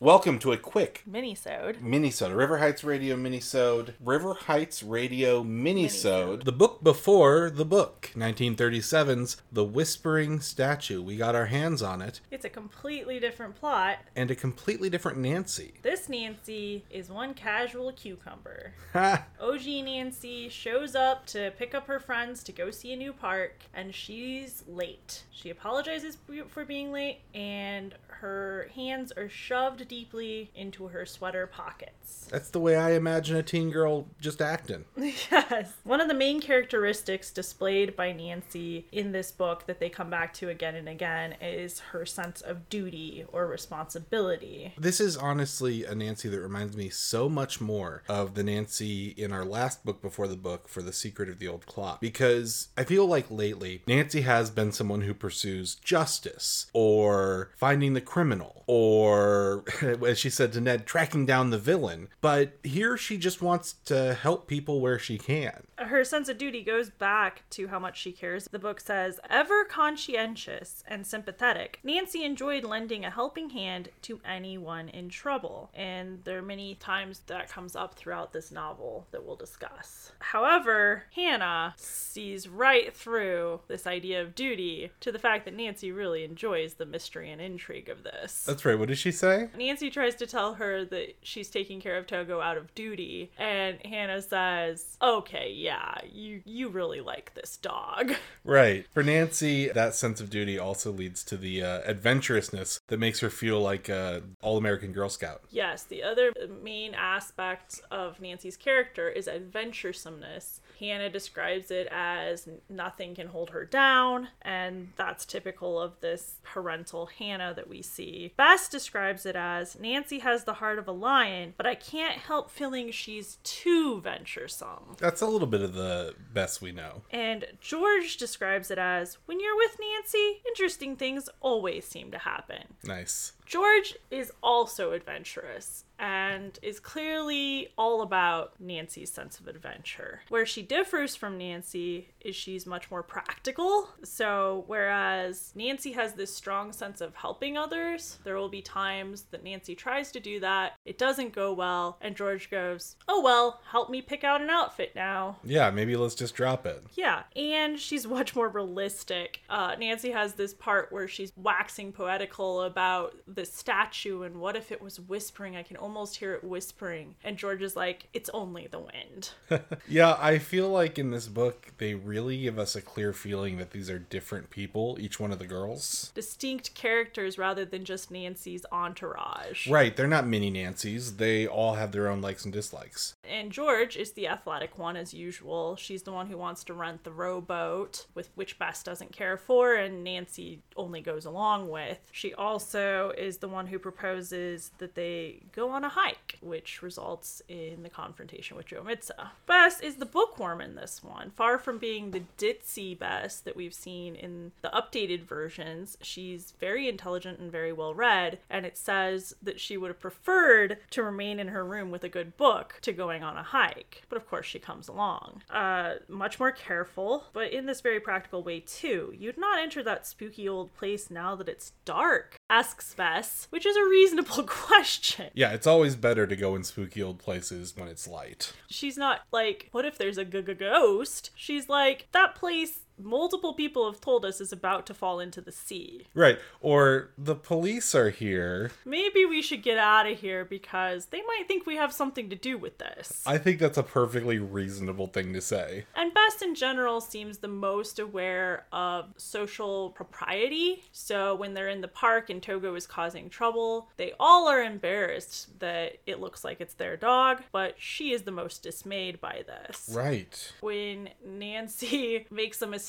Welcome to a quick Minisode. minisode, River Heights Radio minisode, River Heights Radio minisode. Minisode. The book before the book, 1937's The Whispering Statue. We got our hands on it, It's a completely different plot. and a completely different Nancy. This Nancy is one casual cucumber. OG Nancy shows up to pick up her friends to go see a new park, and she's late. She apologizes for being late, and her hands are shoved deeply into her sweater pockets. That's the way I imagine a teen girl just acting. yes. One of the main characteristics displayed by Nancy in this book that they come back to again and again is her sense of duty or responsibility. This is honestly a Nancy that reminds me so much more of the Nancy in our last book before the book for The Secret of the Old Clock. Because I feel like lately, Nancy has been someone who pursues justice or finding the criminal or, as she said to Ned, tracking down the villain. But here she just wants to help people where she can. Her sense of duty goes back to how much she cares. The book says, ever conscientious and sympathetic, Nancy enjoyed lending a helping hand to anyone in trouble. And there are many times that comes up throughout this novel that we'll discuss. However, Hannah sees right through this idea of duty to the fact that Nancy really enjoys the mystery and intrigue of this. That's right. What did she say? Nancy tries to tell her that she's taking care of Togo out of duty, and Hannah says, "Okay, yeah, you you really like this dog." Right. For Nancy, that sense of duty also leads to the uh, adventurousness that makes her feel like a all-American Girl Scout. Yes, the other main aspect of Nancy's character is adventuresomeness. Hannah describes it as nothing can hold her down, and that's typical of this parental Hannah that we see. Bess describes it as Nancy has the heart of a lion, but I can't help feeling she's too venturesome. That's a little bit of the Bess we know. And George describes it as when you're with Nancy, interesting things always seem to happen. Nice. George is also adventurous and is clearly all about Nancy's sense of adventure. Where she differs from Nancy is she's much more practical. So, whereas Nancy has this strong sense of helping others, there will be times that Nancy tries to do that, it doesn't go well, and George goes, Oh well, help me pick out an outfit now. Yeah, maybe let's just drop it. Yeah, and she's much more realistic. Uh, Nancy has this part where she's waxing poetical about the statue and what if it was whispering? I can almost hear it whispering. And George is like, it's only the wind. Yeah, I feel like in this book, they really give us a clear feeling that these are different people, each one of the girls. Distinct characters rather than just Nancy's entourage. Right, they're not mini Nancy's. They all have their own likes and dislikes. And George is the athletic one as usual. She's the one who wants to rent the rowboat, with which Bess doesn't care for, and Nancy only goes along with. She also is the one who proposes that they go on a hike, which results in the confrontation with Joe Mitza. Bess is the bookworm in this one. Far from being the ditzy Bess that we've seen in the updated versions, she's very intelligent and very well read, and it says that she would have preferred to remain in her room with a good book to going on a hike. But of course, she comes along. Uh, much more careful, but in this very practical way too. You'd not enter that spooky old place now that it's dark, asks Bess, which is a reasonable question. Yeah, it's always better to go in spooky old places when it's light. She's not like, what if there's a g- g- ghost? She's like, that place multiple people have told us is about to fall into the sea. Right, or the police are here. Maybe we should get out of here because they might think we have something to do with this. I think that's a perfectly reasonable thing to say. And Bess in general seems the most aware of social propriety. So when they're in the park and Togo is causing trouble, they all are embarrassed that it looks like it's their dog, but she is the most dismayed by this. Right. When Nancy makes a mistake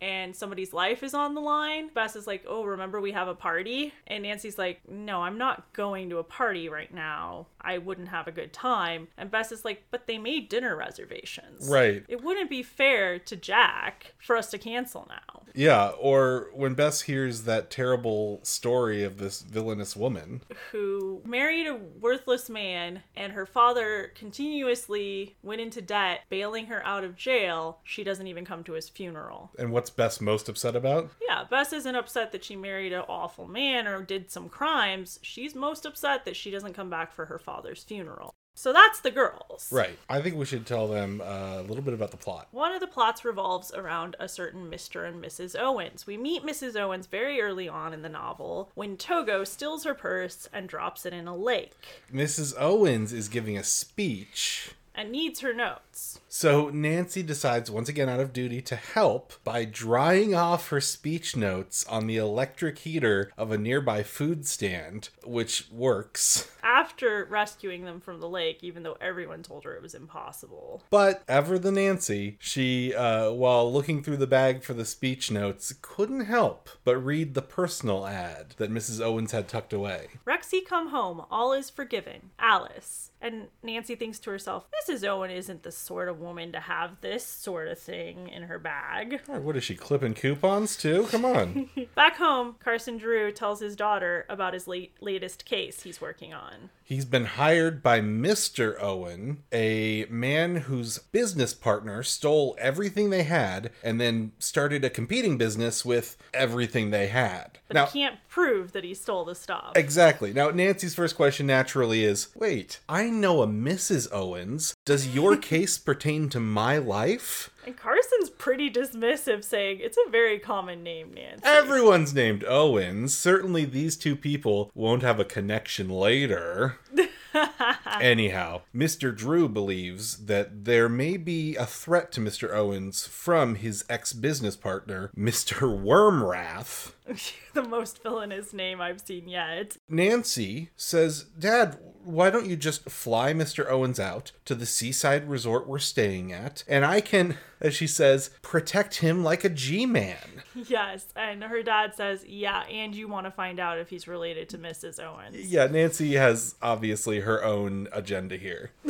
and somebody's life is on the line, Bess is like, Oh, remember we have a party? And Nancy's like, No, I'm not going to a party right now. I wouldn't have a good time. And Bess is like, But they made dinner reservations. Right. It wouldn't be fair to Jack for us to cancel now. Yeah, or when Bess hears that terrible story of this villainous woman. who married a worthless man and her father continuously went into debt, bailing her out of jail. She doesn't even come to his funeral. And what's Bess most upset about? Yeah, Bess isn't upset that she married an awful man or did some crimes. She's most upset that she doesn't come back for her father's funeral. So that's the girls. Right. I think we should tell them uh, a little bit about the plot. One of the plots revolves around a certain Mr. and Mrs. Owens. We meet Mrs. Owens very early on in the novel when Togo steals her purse and drops it in a lake Mrs. Owens is giving a speech. And needs her notes. So Nancy decides once again out of duty to help by drying off her speech notes on the electric heater of a nearby food stand, which works. After rescuing them from the lake, even though everyone told her it was impossible. But ever the Nancy, she, uh, while looking through the bag for the speech notes, couldn't help but read the personal ad that Mrs. Owens had tucked away. Rexy come home, all is forgiven. Alice. And Nancy thinks to herself, Mrs. Owen isn't the sort of woman to have this sort of thing in her bag. What is she clipping coupons too? Come on. Back home, Carson Drew tells his daughter about his late, latest case he's working on. He's been hired by Mr. Owen, a man whose business partner stole everything they had and then started a competing business with everything they had. But now, he can't prove that he stole the stuff. Exactly. Now, Nancy's first question naturally is Wait, I know a Mrs. Owens. Does your case pertain to my life? And Carson's pretty dismissive, saying it's a very common name, Nancy. Everyone's named Owens. Certainly, these two people won't have a connection later. Anyhow, Mr. Drew believes that there may be a threat to Mr. Owens from his ex business partner, Mr. Wormrath. the most villainous name I've seen yet. Nancy says, Dad, why don't you just fly Mr. Owens out to the seaside resort we're staying at, and I can, as she says, protect him like a G man? Yes, and her dad says, yeah, and you want to find out if he's related to Mrs. Owens. Yeah, Nancy has obviously her own agenda here.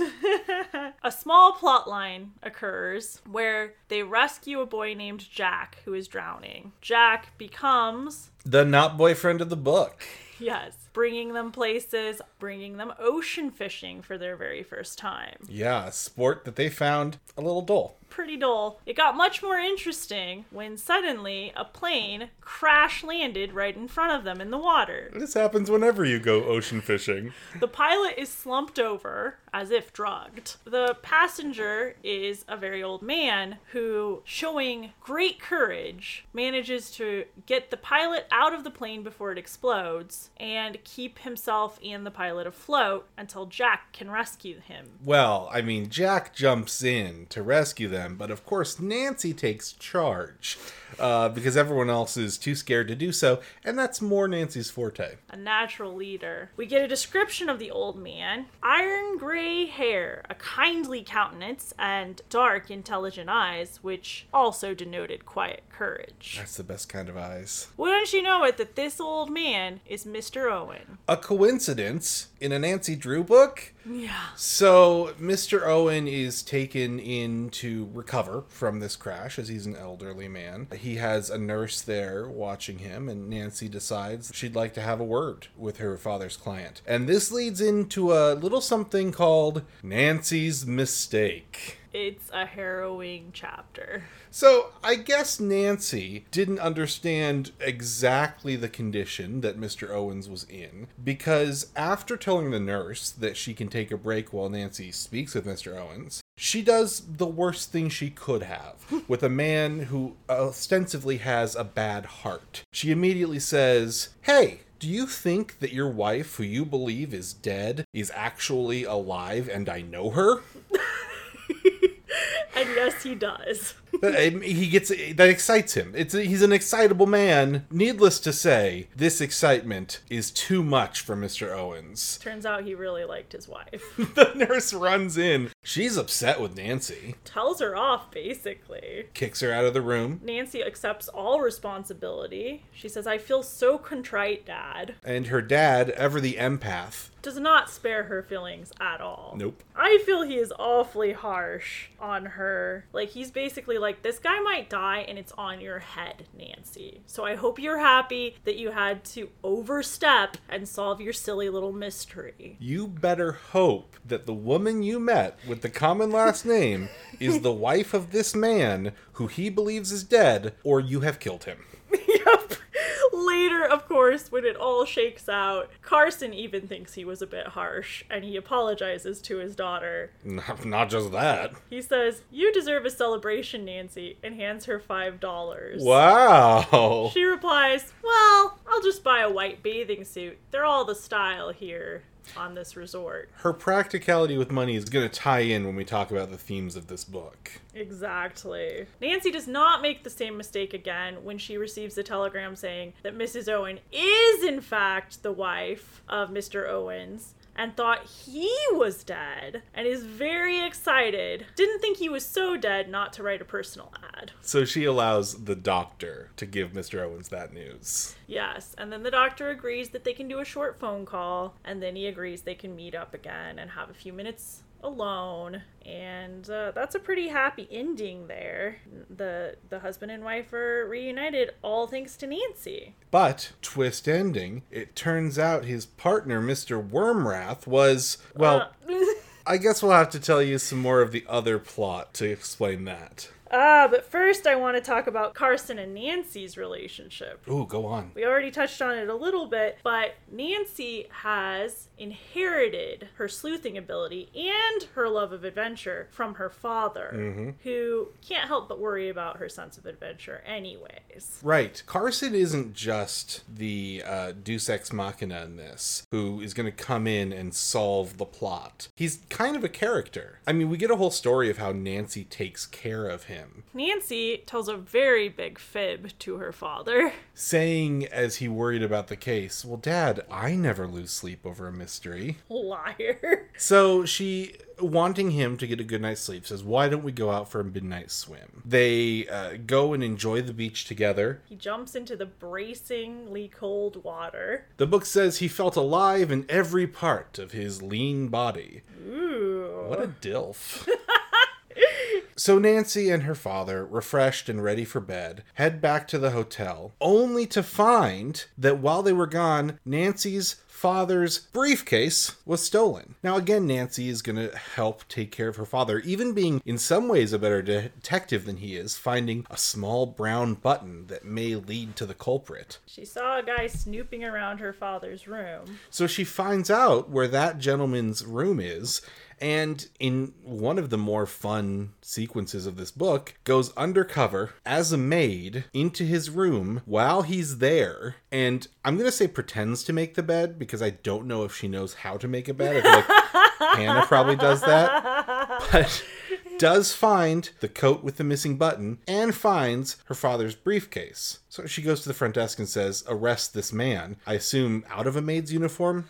A small plot line occurs where they rescue a boy named Jack who is drowning. Jack becomes, The not boyfriend of the book. yes, bringing them places, bringing them ocean fishing for their very first time. Yeah, a sport that they found a little dull. Pretty dull. It got much more interesting when suddenly a plane crash landed right in front of them in the water. This happens whenever you go ocean fishing. The pilot is slumped over as if drugged. The passenger is a very old man who, showing great courage, manages to get the pilot out of the plane before it explodes and keep himself and the pilot afloat until Jack can rescue him. Well, I mean, Jack jumps in to rescue them, but of course, Nancy takes charge uh, because everyone else is too scared to do so, and that's more Nancy's forte. a natural leader. We get a description of the old man iron gray hair, a kindly countenance, and dark, intelligent eyes, which also denoted quiet courage. That's the best kind of eyes. Wouldn't you know it that this old man is Mr. Owen? A coincidence in a Nancy Drew book? Yeah. So, Mr. Owen is taken in to recover from this crash as he's an elderly man. He has a nurse there watching him, and Nancy decides she'd like to have a word with her father's client. And this leads into a little something called Nancy's Mistake. It's a harrowing chapter. So, I guess Nancy didn't understand exactly the condition that Mr. Owens was in because after telling the nurse that she can take a break while Nancy speaks with Mr. Owens, she does the worst thing she could have with a man who ostensibly has a bad heart. She immediately says, Hey, do you think that your wife, who you believe is dead, is actually alive and I know her? And yes, he does. Um, he gets that excites him. It's he's an excitable man. Needless to say, this excitement is too much for Mr. Owens. Turns out he really liked his wife. The nurse runs in. She's upset with Nancy. Tells her off, basically. Kicks her out of the room. Nancy accepts all responsibility. She says, I feel so contrite, Dad. And her dad, ever the empath. Does not spare her feelings at all. Nope. I feel he is awfully harsh on her. Like, he's basically like, this guy might die and it's on your head, Nancy. So I hope you're happy that you had to overstep and solve your silly little mystery. You better hope that the woman you met with the common last name is the wife of this man who he believes is dead, or you have killed him. yep. Later, of course, when it all shakes out, Carson even thinks he was a bit harsh and he apologizes to his daughter. Not, just that. He says, You deserve a celebration, Nancy, and hands her $5. Wow. She replies, Well, I'll just buy a white bathing suit. They're all the style here on this resort. Her practicality with money is going to tie in when we talk about the themes of this book. Exactly. Nancy does not make the same mistake again when she receives a telegram saying that Mrs. Owen is, in fact, the wife of Mr. Owens and thought he was dead and is very excited. Didn't think he was so dead not to write a personal ad. So she allows the doctor to give Mr. Owens that news. Yes, and then the doctor agrees that they can do a short phone call, and then he agrees they can meet up again and have a few minutes alone and uh, that's a pretty happy ending there the the husband and wife are reunited all thanks to nancy But, twist ending, it turns out his partner, Mr. Wormrath, was, well, Uh, I guess we'll have to tell you some more of the other plot to explain that. Ah but first i want to talk about carson and nancy's relationship Ooh, go on. we already touched on it a little bit, but Nancy has inherited her sleuthing ability and her love of adventure from her father, who can't help but worry about her sense of adventure, anyways. Right. Carson isn't just the uh, Deus Ex Machina in this, who is going to come in and solve the plot. He's kind of a character. I mean, we get a whole story of how Nancy takes care of him, Nancy tells a very big fib to her father. saying as he worried about the case, Well, Dad, I never lose sleep over a mystery. Liar. So she, wanting him to get a good night's sleep, says, Why don't we go out for a midnight swim? They uh, go and enjoy the beach together. He jumps into the bracingly cold water. The book says he felt alive in every part of his lean body. Ooh. What a dilf. so Nancy and her father, refreshed and ready for bed, head back to the hotel, only to find that while they were gone, Nancy's father's briefcase was stolen. Now, again, Nancy is going to help take care of her father, even being in some ways a better detective than he is, finding a small brown button that may lead to the culprit. She saw a guy snooping around her father's room. So she finds out where that gentleman's room is, and in one of the more fun sequences of this book, goes undercover as a maid into his room while he's there. And I'm going to say pretends to make the bed because I don't know if she knows how to make a bed. I feel like Hannah probably does that. But does find the coat with the missing button and finds her father's briefcase. So she goes to the front desk and says, "Arrest this man." I assume out of a maid's uniform,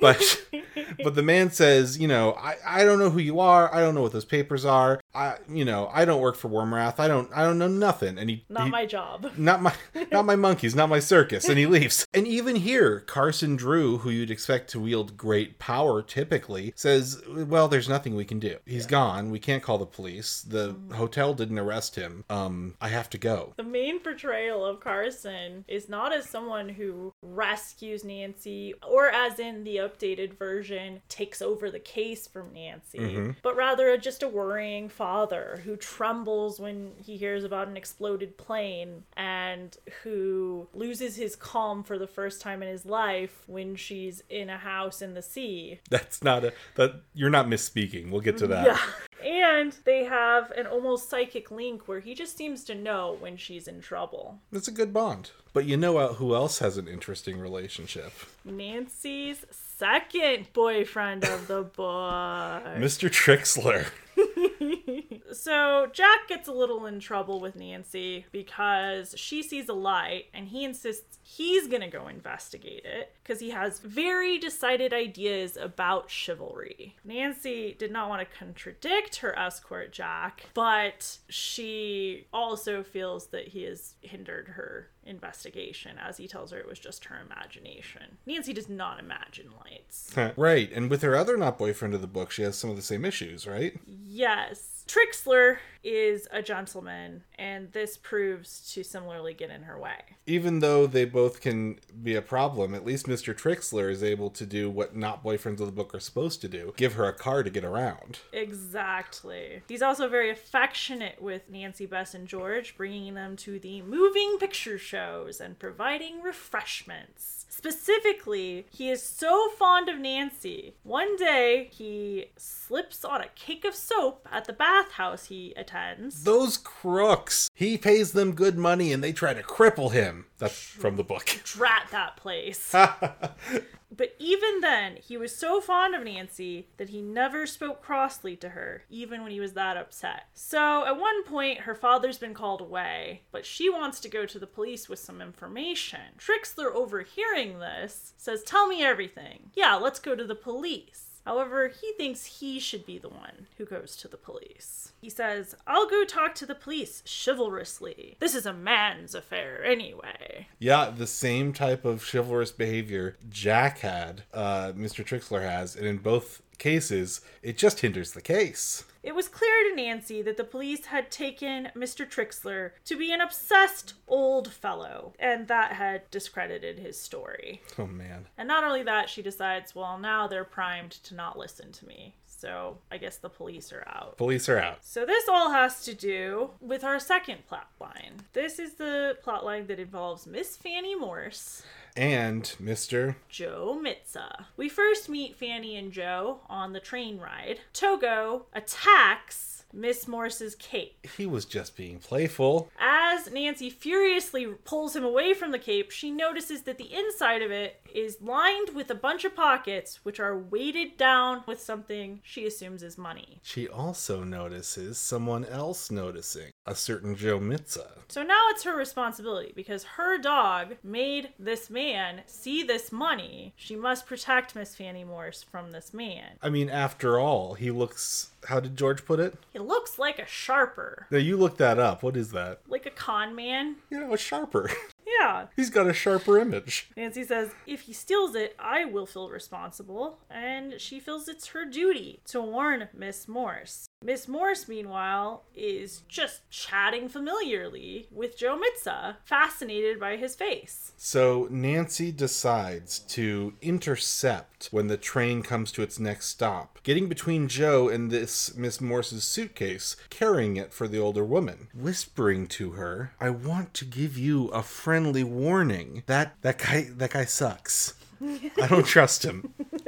but but the man says, "You know, I I don't know who you are. I don't know what those papers are. I you know, I don't work for Wormrath. I don't I don't know nothing." And he Not he- my job. not my not my monkeys, not my circus, and he leaves. And even here, Carson Drew, who you'd expect to wield great power typically, says, "Well, there's nothing we can do. He's gone. We can't call the police. The hotel didn't arrest him. Um, I have to go." The main portrayal of Carson is not as someone who rescues Nancy or as in the updated version takes over the case from Nancy, mm-hmm. but rather just a worrying father who trembles when he hears about an exploded plane and who loses his calm for the first time in his life when she's in a house in the sea. That's not a that you're not misspeaking. We'll get to that. Yeah. And they have an almost psychic link where he just seems to know when she's in trouble. That's a good bond. But you know who else has an interesting relationship? Nancy's second boyfriend of the book. Mr. Trixler. So Jack gets a little in trouble with Nancy because she sees a light and he insists he's gonna go investigate it because he has very decided ideas about chivalry. Nancy did not want to contradict her escort Jack, but she also feels that he has hindered her investigation as he tells her it was just her imagination. Nancy does not imagine lights. right. And with her other not boyfriend of the book, she has some of the same issues, right? Yes. Trixler is a gentleman, and this proves to similarly get in her way. Even though they both can be a problem, at least Mr. Trixler is able to do what not boyfriends of the book are supposed to do give her a car to get around. Exactly. He's also very affectionate with Nancy, Bess, and George, bringing them to the moving picture shows and providing refreshments. Specifically, he is so fond of Nancy. One day, he slips on a cake of soap at the bathhouse he attends. Those crooks! He pays them good money and they try to cripple him. That's from the book. Drat that place. But even then, he was so fond of Nancy that he never spoke crossly to her, even when he was that upset. So at one point, her father's been called away, but she wants to go to the police with some information. Trixler, overhearing this, says, Tell me everything. Yeah, let's go to the police. However, he thinks he should be the one who goes to the police. He says, I'll go talk to the police chivalrously. This is a man's affair anyway. Yeah, the same type of chivalrous behavior Jack had, uh, Mr. Trixler has, and in both cases, it just hinders the case. It was clear to Nancy that the police had taken Mr. Trixler to be an obsessed old fellow, and that had discredited his story. Oh man. And not only that, she decides, well, now they're primed to not listen to me. So I guess the police are out. Police are out. So this all has to do with our second plot line. This is the plot line that involves Miss Fanny Morse And Mr. Joe Mitza. We first meet Fanny and Joe on the train ride. Togo attacks Miss Morse's cape. He was just being playful. As Nancy furiously pulls him away from the cape, she notices that the inside of it is lined with a bunch of pockets, which are weighted down with something she assumes is money. She also notices someone else noticing a certain Joe Mitza. So now it's her responsibility because her dog made this man see this money. She must protect Miss Fanny Morse from this man. I mean, after all, he looks. How did George put it? He looks like a sharper, Now, you look that up. What is that? like a con man. You know, a sharper. Yeah. He's got a sharper image. Nancy says, if he steals it, I will feel responsible, and she feels it's her duty to warn Miss Morse. Miss Morse, meanwhile, is just chatting familiarly with Joe Mitza, fascinated by his face. So Nancy decides to intercept when the train comes to its next stop, getting between Joe and this Miss Morse's suitcase, carrying it for the older woman, whispering to her, "I want to give you a friendly warning. That that guy that guy sucks. I don't trust him."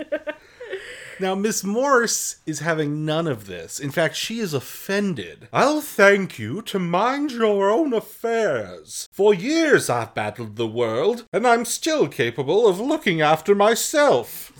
Now, Miss Morse is having none of this. In fact, she is offended. I'll thank you to mind your own affairs. For years I've battled the world, and I'm still capable of looking after myself.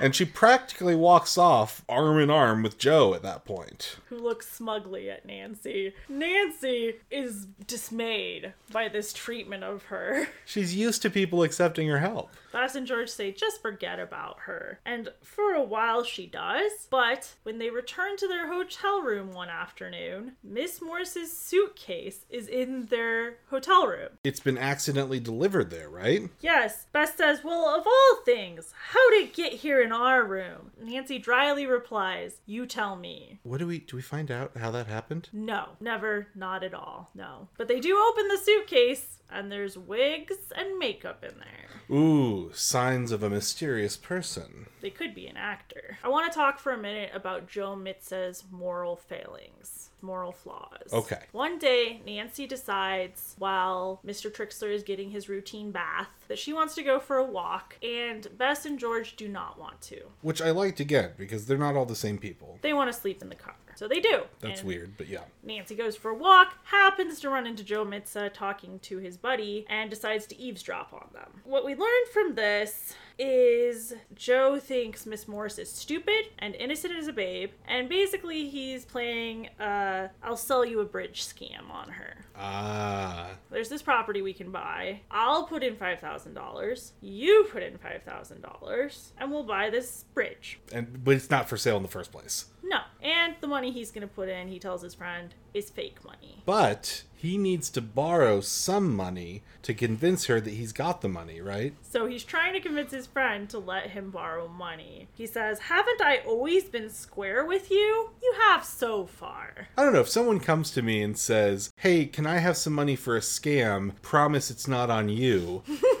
And she practically walks off arm in arm with Joe at that point. Who looks smugly at Nancy. Nancy is dismayed by this treatment of her. She's used to people accepting her help. Bess and George say just forget about her. And for a while she does, but when they return to their hotel room one afternoon, Miss Morse's suitcase is in their hotel room. It's been accidentally delivered there, right? Yes, Bess says, Well, of all things, how did it get here in our room? Nancy dryly replies, You tell me. What do we do we find out how that happened? No, never, not at all. No. But they do open the suitcase, and there's wigs and makeup in there. Ooh, signs of a mysterious person. They could be an actor. I want to talk for a minute about Joe Mitza's moral failings, moral flaws. Okay. One day, Nancy decides while Mr. Trixler is getting his routine bath that she wants to go for a walk, and Bess and George do not want to. Which I liked again because they're not all the same people. They want to sleep in the car. So they do. That's And weird, but yeah. Nancy goes for a walk, happens to run into Joe Mitza talking to his buddy, and decides to eavesdrop on them. What we learned from this is Joe thinks Miss Morse is stupid and innocent as a babe, and basically he's playing uh I'll sell you a bridge scam on her. Ah. There's this property we can buy. I'll put in $5,000. You put in $5,000 and we'll buy this bridge. And but it's not for sale in the first place. No, And the money he's to put in, he tells his friend, is fake money. But he needs to borrow some money to convince her that he's got the money, right? So he's trying to convince his friend to let him borrow money. He says, Haven't I always been square with you? You have so far. I don't know. If someone comes to me and says, Hey, can I have some money for a scam? Promise it's not on you.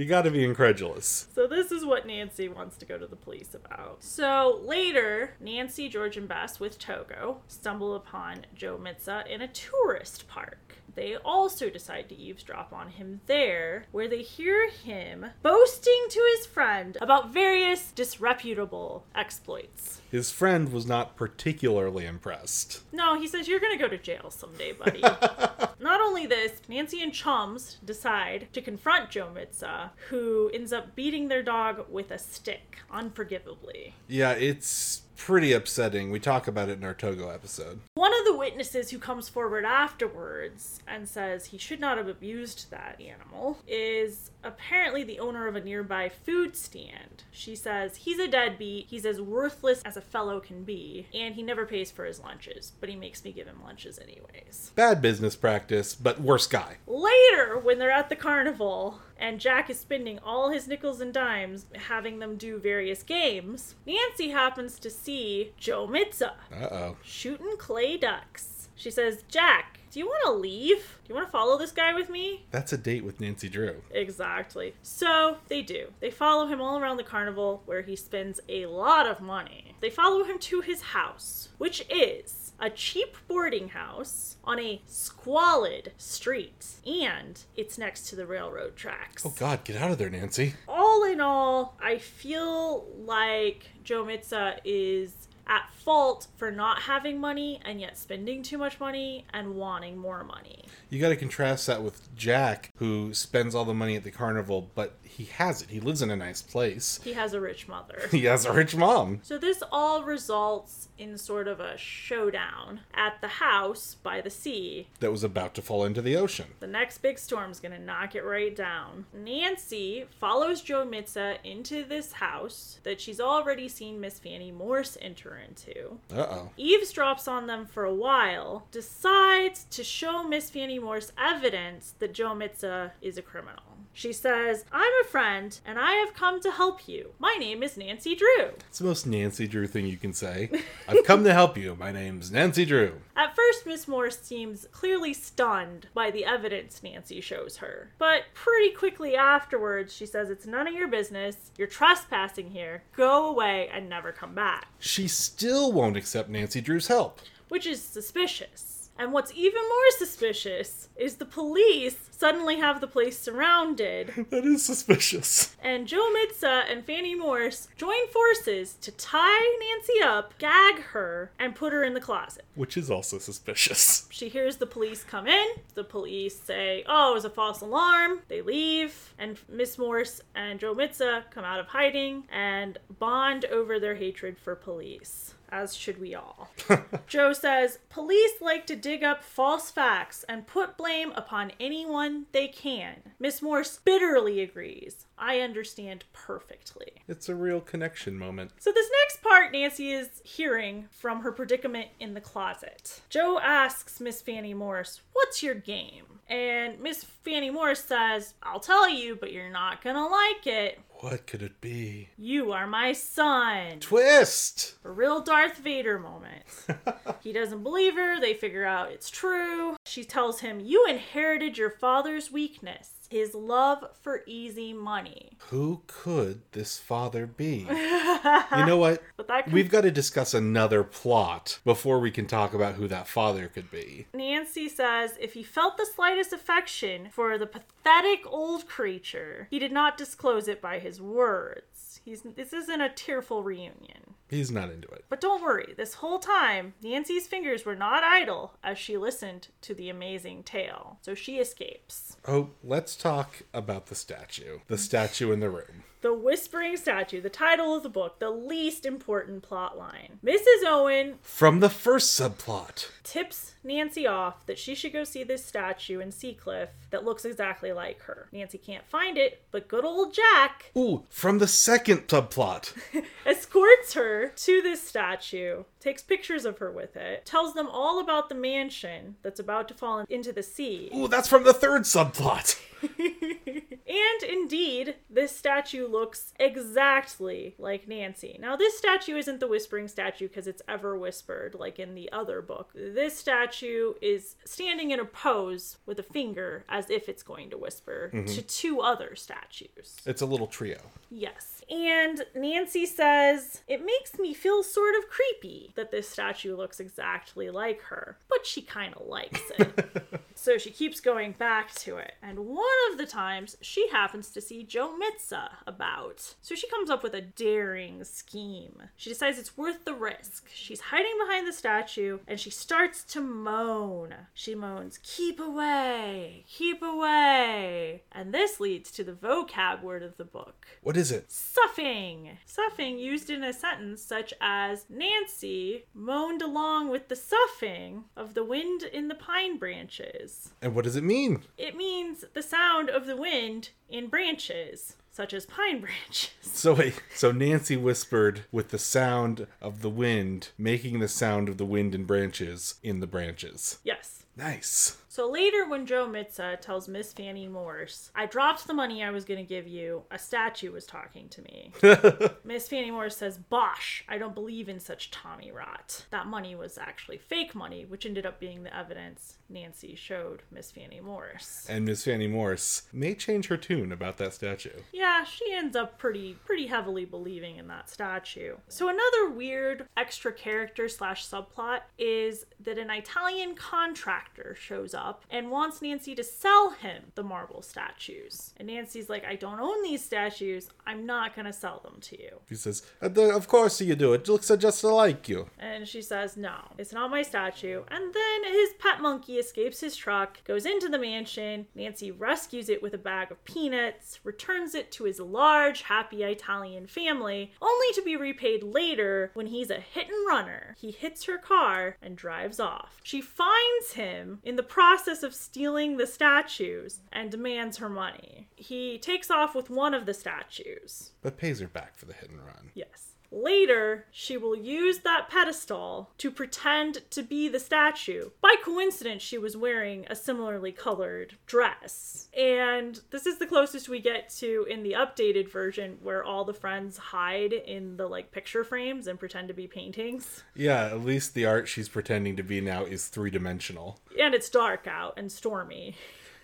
you gotta be incredulous. So this is what Nancy wants to go to the police about. So later, Nancy, George, and Bess with Togo stumble upon Joe Mitza in a tourist park. They also decide to eavesdrop on him there, where they hear him boasting to his friend about various disreputable exploits. His friend was not particularly impressed. No, he says, You're gonna go to jail someday, buddy. Not only this, Nancy and Chums decide to confront Joe Mitza, who ends up beating their dog with a stick, unforgivably. Yeah, it's pretty upsetting. We talk about it in our Togo episode. One of the witnesses who comes forward afterwards and says he should not have abused that animal is apparently the owner of a nearby food stand. She says he's a deadbeat, he's as worthless as a fellow can be, and he never pays for his lunches, but he makes me give him lunches anyways. Bad business practice, but worse guy. Later, when they're at the carnival and Jack is spending all his nickels and dimes having them do various games, Nancy happens to see Joe Mitza Uh oh. shooting clay ducks. She says, Jack, do you want to leave? Do you want to follow this guy with me? That's a date with Nancy Drew. Exactly. So they do. They follow him all around the carnival where he spends a lot of money. They follow him to his house, which is a cheap boarding house on a squalid street, and it's next to the railroad tracks. Oh god, get out of there, Nancy. All in all, I feel like Joe Mitza is at fault for not having money and yet spending too much money and wanting more money. You gotta contrast that with Jack, who spends all the money at the carnival, but he has it. He lives in a nice place. He has a rich mother. He has a rich mom. So this all results in sort of a showdown at the house by the sea. That was about to fall into the ocean. The next big storm's gonna knock it right down. Nancy follows Joe Mitza into this house that she's already seen Miss Fanny Morse enter into. Uh oh. eavesdrops on them for a while, decides to show Miss Fanny Morse evidence that Joe Mitza is a criminal. She says, I'm a friend and I have come to help you. My name is Nancy Drew. It's the most Nancy Drew thing you can say. I've come to help you. My name's Nancy Drew. At first, Miss Morse seems clearly stunned by the evidence Nancy shows her. But pretty quickly afterwards, she says, It's none of your business. You're trespassing here. Go away and never come back. She still won't accept Nancy Drew's help. which is suspicious. And what's even more suspicious is the police suddenly have the place surrounded, That is suspicious. and Joe Mitza and Fanny Morse join forces to tie Nancy up, gag her, and put her in the closet. Which is also suspicious. She hears the police come in. The police say, Oh, it was a false alarm. They leave. And Miss Morse and Joe Mitza come out of hiding and bond over their hatred for police. As should we all. Joe says, Police like to dig up false facts and put blame upon anyone they can. Miss Morse bitterly agrees. I understand perfectly. It's a real connection moment. So, this next part, Nancy is hearing from her predicament in the closet. Joe asks Miss Fanny Morse, What's your game? And Miss Fanny Morse says, I'll tell you, but you're not gonna like it. What could it be? You are my son. Twist! A real Darth Vader moment. he doesn't believe her. They figure out it's true. She tells him, You inherited your father's weakness, his love for easy money. Who could this father be? you know what? But that con- We've got to discuss another plot before we can talk about who that father could be. Nancy says if he felt the slightest affection for the pathetic old creature, he did not disclose it by his words. He's, this isn't a tearful reunion. He's not into it. But don't worry, this whole time, Nancy's fingers were not idle as she listened to the amazing tale. So she escapes. Oh, let's talk about the statue. The statue in the room. The Whispering Statue, the title of the book, the least important plot line. Mrs. Owen From the first subplot. tips Nancy off that she should go see this statue in Seacliff that looks exactly like her. Nancy can't find it, but good old Jack Ooh, from the second subplot. escorts escorts her to this statue, takes pictures of her with it, tells them all about the mansion that's about to fall into the sea. Ooh, that's from the third subplot. and indeed, this statue looks exactly like Nancy. Now, this statue isn't the whispering statue because it's ever whispered, like in the other book. This statue is standing in a pose with a finger as if it's going to whisper mm-hmm. to two other statues. It's a little trio. Yes. And Nancy says, It makes me feel sort of creepy that this statue looks exactly like her, but she kind of likes it. so she keeps going back to it. And one of the times, she happens to see Joe Mitza about. So she comes up with a daring scheme. She decides it's worth the risk. She's hiding behind the statue and she starts to moan. She moans, Keep away, keep away. And this leads to the vocab word of the book What is it? Soughing. Soughing used in a sentence such as Nancy moaned along with the soughing of the wind in the pine branches. And what does it mean? It means the sound of the wind in branches, such as pine branches. So wait, so Nancy whispered with the sound of the wind, making the sound of the wind in branches in the branches. Yes. Nice. So later, when Joe Mitza tells Miss Fanny Morse, I dropped the money I was going to give you, a statue was talking to me. Miss Fanny Morse says, Bosh, I don't believe in such Tommy rot. That money was actually fake money, which ended up being the evidence Nancy showed Miss Fanny Morse. And Miss Fanny Morse may change her tune about that statue. Yeah, she ends up pretty pretty heavily believing in that statue. So another weird extra character slash subplot is that an Italian contractor shows up and wants Nancy to sell him the marble statues. And Nancy's like, I don't own these statues. I'm not gonna sell them to you. He says, "Uh, Of course you do. It looks just like you. And she says, No, it's not my statue. And then his pet monkey escapes his truck, goes into the mansion. Nancy rescues it with a bag of peanuts, returns it to his large, happy Italian family, only to be repaid later when he's a hit and runner. He hits her car and drives off. She finds him in the process of stealing the statues and demands her money. He takes off with one of the statues. But pays her back for the hit and run. Yes. Later, she will use that pedestal to pretend to be the statue. By coincidence, she was wearing a similarly colored dress. And this is the closest we get to in the updated version where all the friends hide in the like picture frames and pretend to be paintings. Yeah, at least the art she's pretending to be now is three dimensional. And it's dark out and stormy.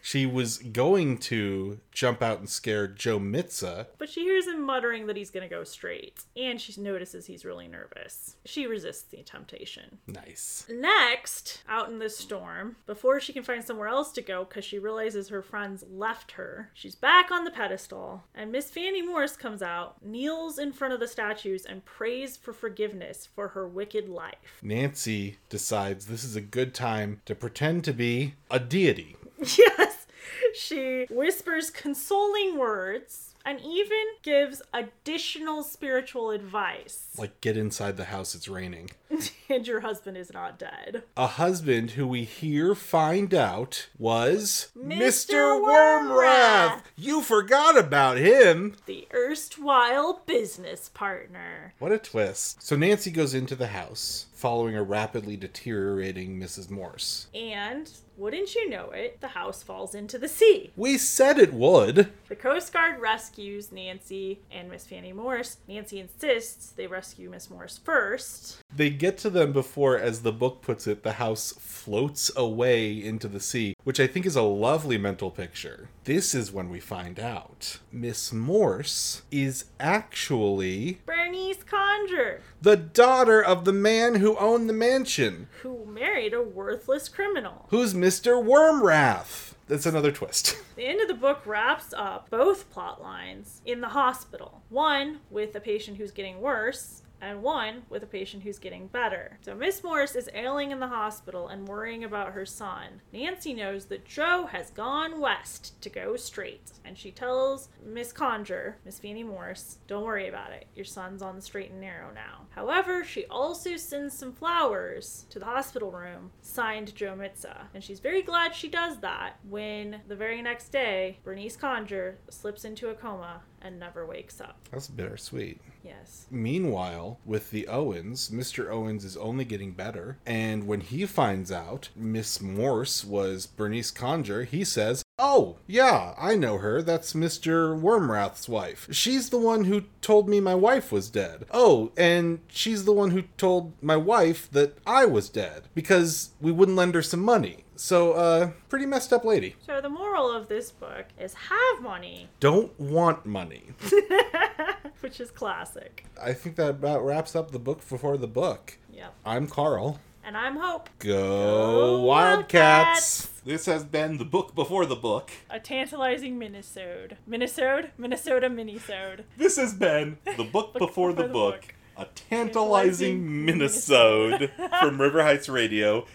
She was going to jump out and scare Joe Mitza. But she hears him muttering that he's gonna go straight. And she notices he's really nervous. She resists the temptation. Nice. Next, out in the storm, before she can find somewhere else to go because she realizes her friends left her, she's back on the pedestal, and Miss Fanny Morse comes out, kneels in front of the statues, and prays for forgiveness for her wicked life. Nancy decides this is a good time to pretend to be a deity. yes! She whispers consoling words and even gives additional spiritual advice. Like, get inside the house, it's raining. and your husband is not dead. A husband who we here find out was Mr. Wormrath. You forgot about him. The erstwhile business partner. What a twist. So Nancy goes into the house, following a rapidly deteriorating Mrs. Morse. And, wouldn't you know it, the house falls into the sea. We said it would. The Coast Guard rescues Nancy and Miss Fanny Morse. Nancy insists they rescue Miss Morse first. They get to them before, as the book puts it, the house floats away into the sea, which I think is a lovely mental picture. This is when we find out Miss Morse is actually Bernice Conger, the daughter of the man who owned the mansion, who married a worthless criminal. who's Mr. Wormrath. That's another twist. The end of the book wraps up both plot lines in the hospital. One with a patient who's getting worse, and one with a patient who's getting better. So Miss Morris is ailing in the hospital and worrying about her son. Nancy knows that Joe has gone west to go straight, and she tells Miss Conger, Miss Fanny Morse, don't worry about it. Your son's on the straight and narrow now. However, she also sends some flowers to the hospital room signed Joe Mitza, and she's very glad she does that when the very next day Bernice Conger slips into a coma and never wakes up. That's bittersweet. Yes. Meanwhile, with the Owens, Mr. Owens is only getting better. And when he finds out Miss Morse was Bernice Conger, he says, Oh, yeah, I know her. That's Mr. Wormrath's wife. She's the one who told me my wife was dead. Oh, and she's the one who told my wife that I was dead because we wouldn't lend her some money. So, uh, pretty messed up lady. So the moral of this book is have money, Don't want money. which is classic. I think that about wraps up the book before the book. Yep. I'm Carl. And I'm Hope. Go, Go Wildcats! Wildcats! This has been the book before the book. A tantalizing minisode. Minisode? Minnesota minisode. This has been the book Book before the before the book. book. A tantalizing Tantalizing minisode from River Heights Radio.